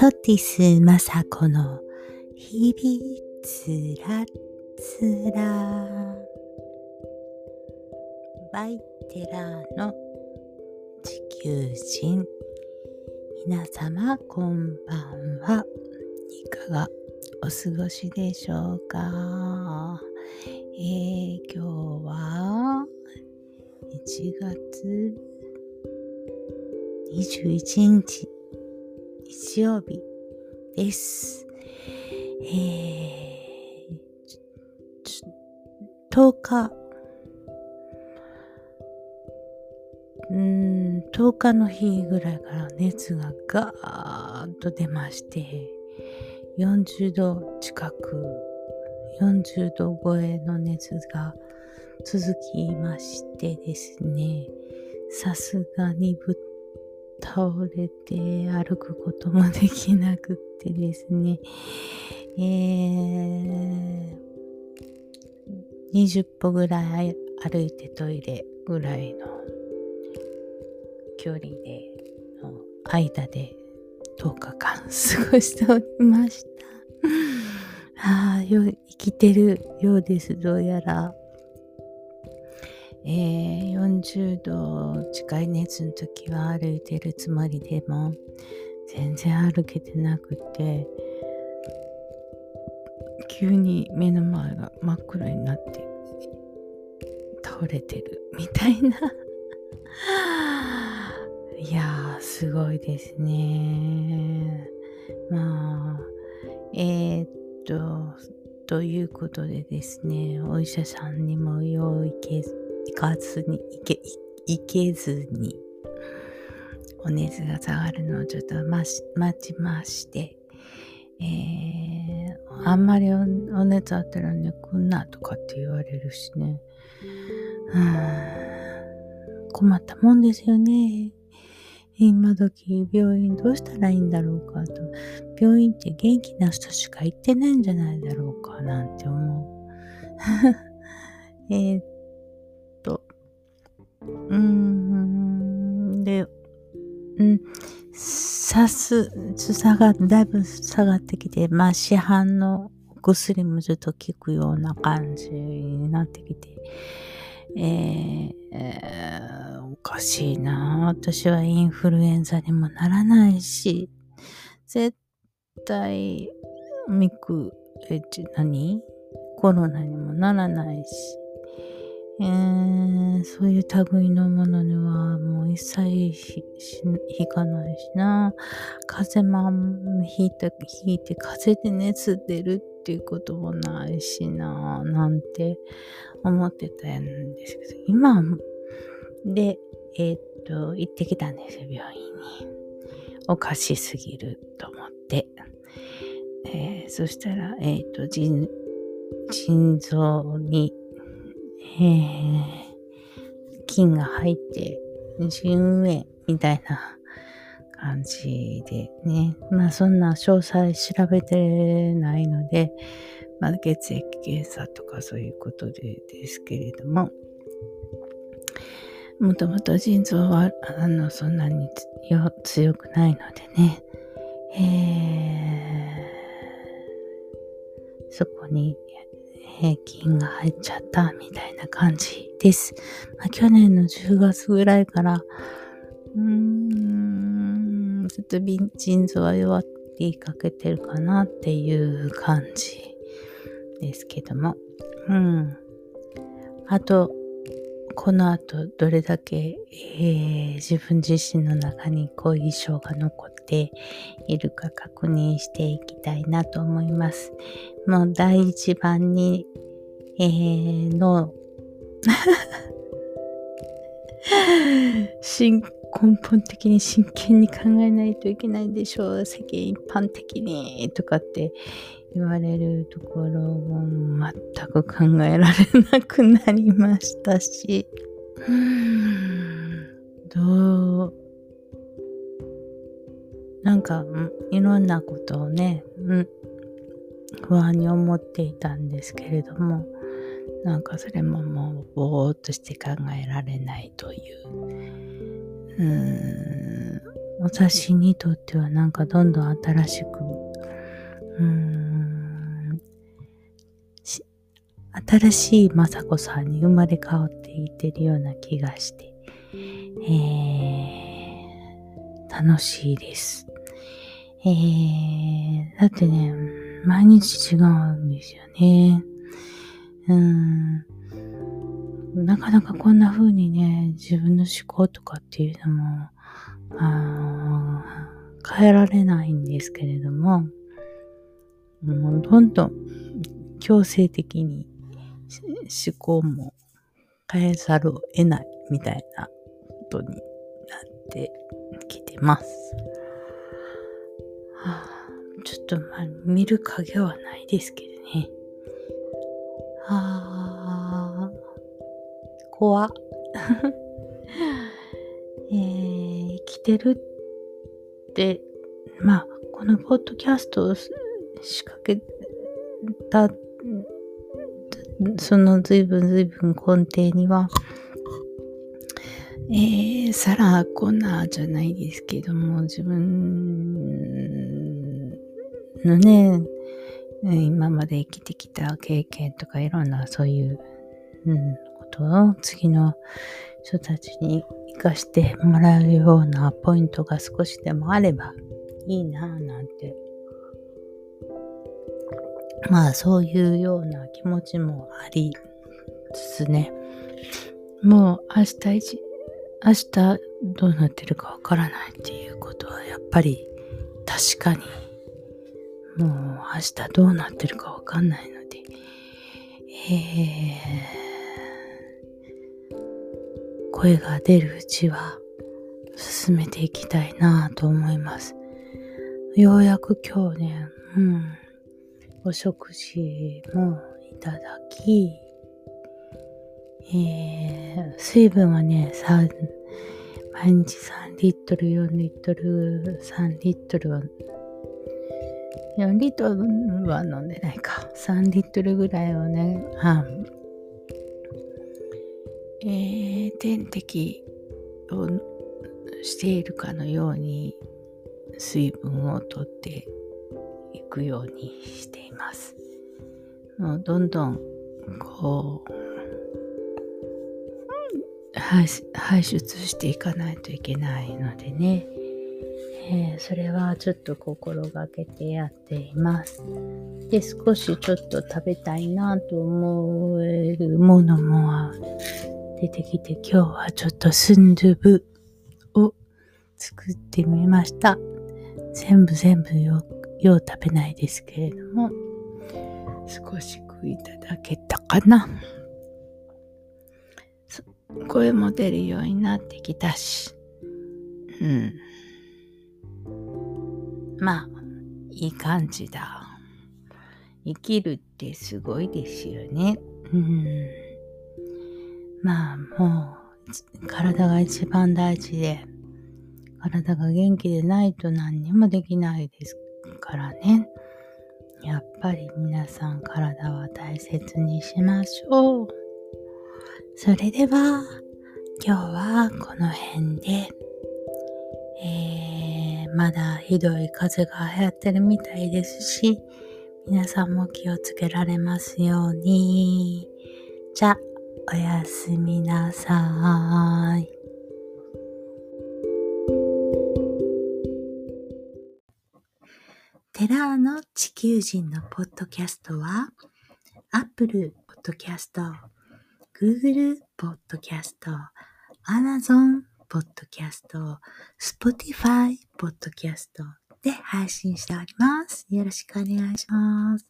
ソティスマサコの日々つらつら。バイテラーの地球人。皆様こんばんは。いかがお過ごしでしょうか？えー、今日は1月21日。日曜日です。えー、10日、うん、10日の日ぐらいから熱がガーッと出まして、40度近く、40度超えの熱が続きましてですね、さすがにぶっ倒れて歩くこともできなくってですね、えー、20歩ぐらい歩いてトイレぐらいの距離で、の間で10日間過ごしておりました。ああ、生きてるようです、どうやら。えー、40度近い熱の時は歩いてるつもりでも全然歩けてなくて急に目の前が真っ暗になって倒れてるみたいな。いやーすごいですね。まあえー、っとということでですねお医者さんにもよう行けずかずに、行け、行けずに、お熱が下がるのをちょっと待ちまして、えー、あんまりお熱あったらね、来んなとかって言われるしね。うん困ったもんですよね。今時病院どうしたらいいんだろうかと。病院って元気な人しか行ってないんじゃないだろうかなんて思う。えー、うん、で、うん、さす、下が、だいぶ下がってきて、まあ市販の薬もちょっと効くような感じになってきて、えーえー、おかしいな。私はインフルエンザにもならないし、絶対、ミク、え、何？コロナにもならないし、えー、そういう類のものにはもう一切引かないしな。風邪も引いて、引いて風邪で熱出るっていうこともないしな、なんて思ってたんですけど、今、で、えー、っと、行ってきたんですよ、病院に。おかしすぎると思って。えー、そしたら、えー、っと、腎、腎臓にえー、金が入って、腎炎みたいな感じでね。まあそんな詳細調べてないので、まあ血液検査とかそういうことでですけれども、もともと腎臓は、あの、そんなに強くないのでね、えー、そこに平均が入っちゃったみたいな感じです。まあ、去年の10月ぐらいから、うーん、ずっと腎臓は弱ってかけてるかなっていう感じですけども。うん。あと、この後どれだけ、えー、自分自身の中に後遺症が残っているか確認していきたいなと思います。もう第一番に、えー、の 根本的に真剣に考えないといけないでしょう。世間一般的にとかって言われるところも全く考えられなくなりましたし、どう、なんか、いろんなことをね、うん、不安に思っていたんですけれどもなんかそれももうぼーっとして考えられないといううーん私にとってはなんかどんどん新しく、うーん、新しい雅子さんに生まれ変わっていってるような気がして、えー、楽しいです。えー、だってね、毎日違うんですよね。うん。なかなかこんな風にね、自分の思考とかっていうのも、あ変えられないんですけれども、もうどんどん強制的に思考も変えざるを得ないみたいなことになってきてます。はあ、ちょっとまあ見る影はないですけどね。はあ、怖 えー、生きてるって、まあ、このポッドキャストを仕掛けた、その随分随分根底には、えー、サラ・コナーじゃないですけども、自分のね、今まで生きてきた経験とかいろんなそういう、うん、ことを次の人たちに活かしてもらうようなポイントが少しでもあればいいなぁなんて。まあそういうような気持ちもありつつね。もう明日一、明日どうなってるかわからないっていうことはやっぱり確かにもう明日どうなってるかわかんないので、えー声が出るうちは進めていきたいなと思います。ようやく今日ね、うん、お食事もいただき、えー、水分はね、毎日3リットル、4リットル、3リットルは、4リットルは飲んでないか。3リットルぐらいをね、えー、点滴をしているかのように水分をとっていくようにしています。もうどんどんこう排出していかないといけないのでね、えー、それはちょっと心がけてやっています。で、少しちょっと食べたいなと思えるものも出てきて今日はちょっとスンドゥブを作ってみました。全部全部よ、よう食べないですけれども、少し食いただけたかな。声も出るようになってきたし、うん。いい感じだ。生きるってすごいですよね。うん。まあもう体が一番大事で体が元気でないと何にもできないですからねやっぱり皆さん体は大切にしましょうそれでは今日はこの辺でえー、まだひどい風が流行ってるみたいですし皆さんも気をつけられますようにじゃあおやすみなさい。テラーの地球人のポッドキャストは、Apple Podcast、Google Podcast、Amazon ポッドキャスト、Spotify ポッドキャストで配信しております。よろしくお願いします。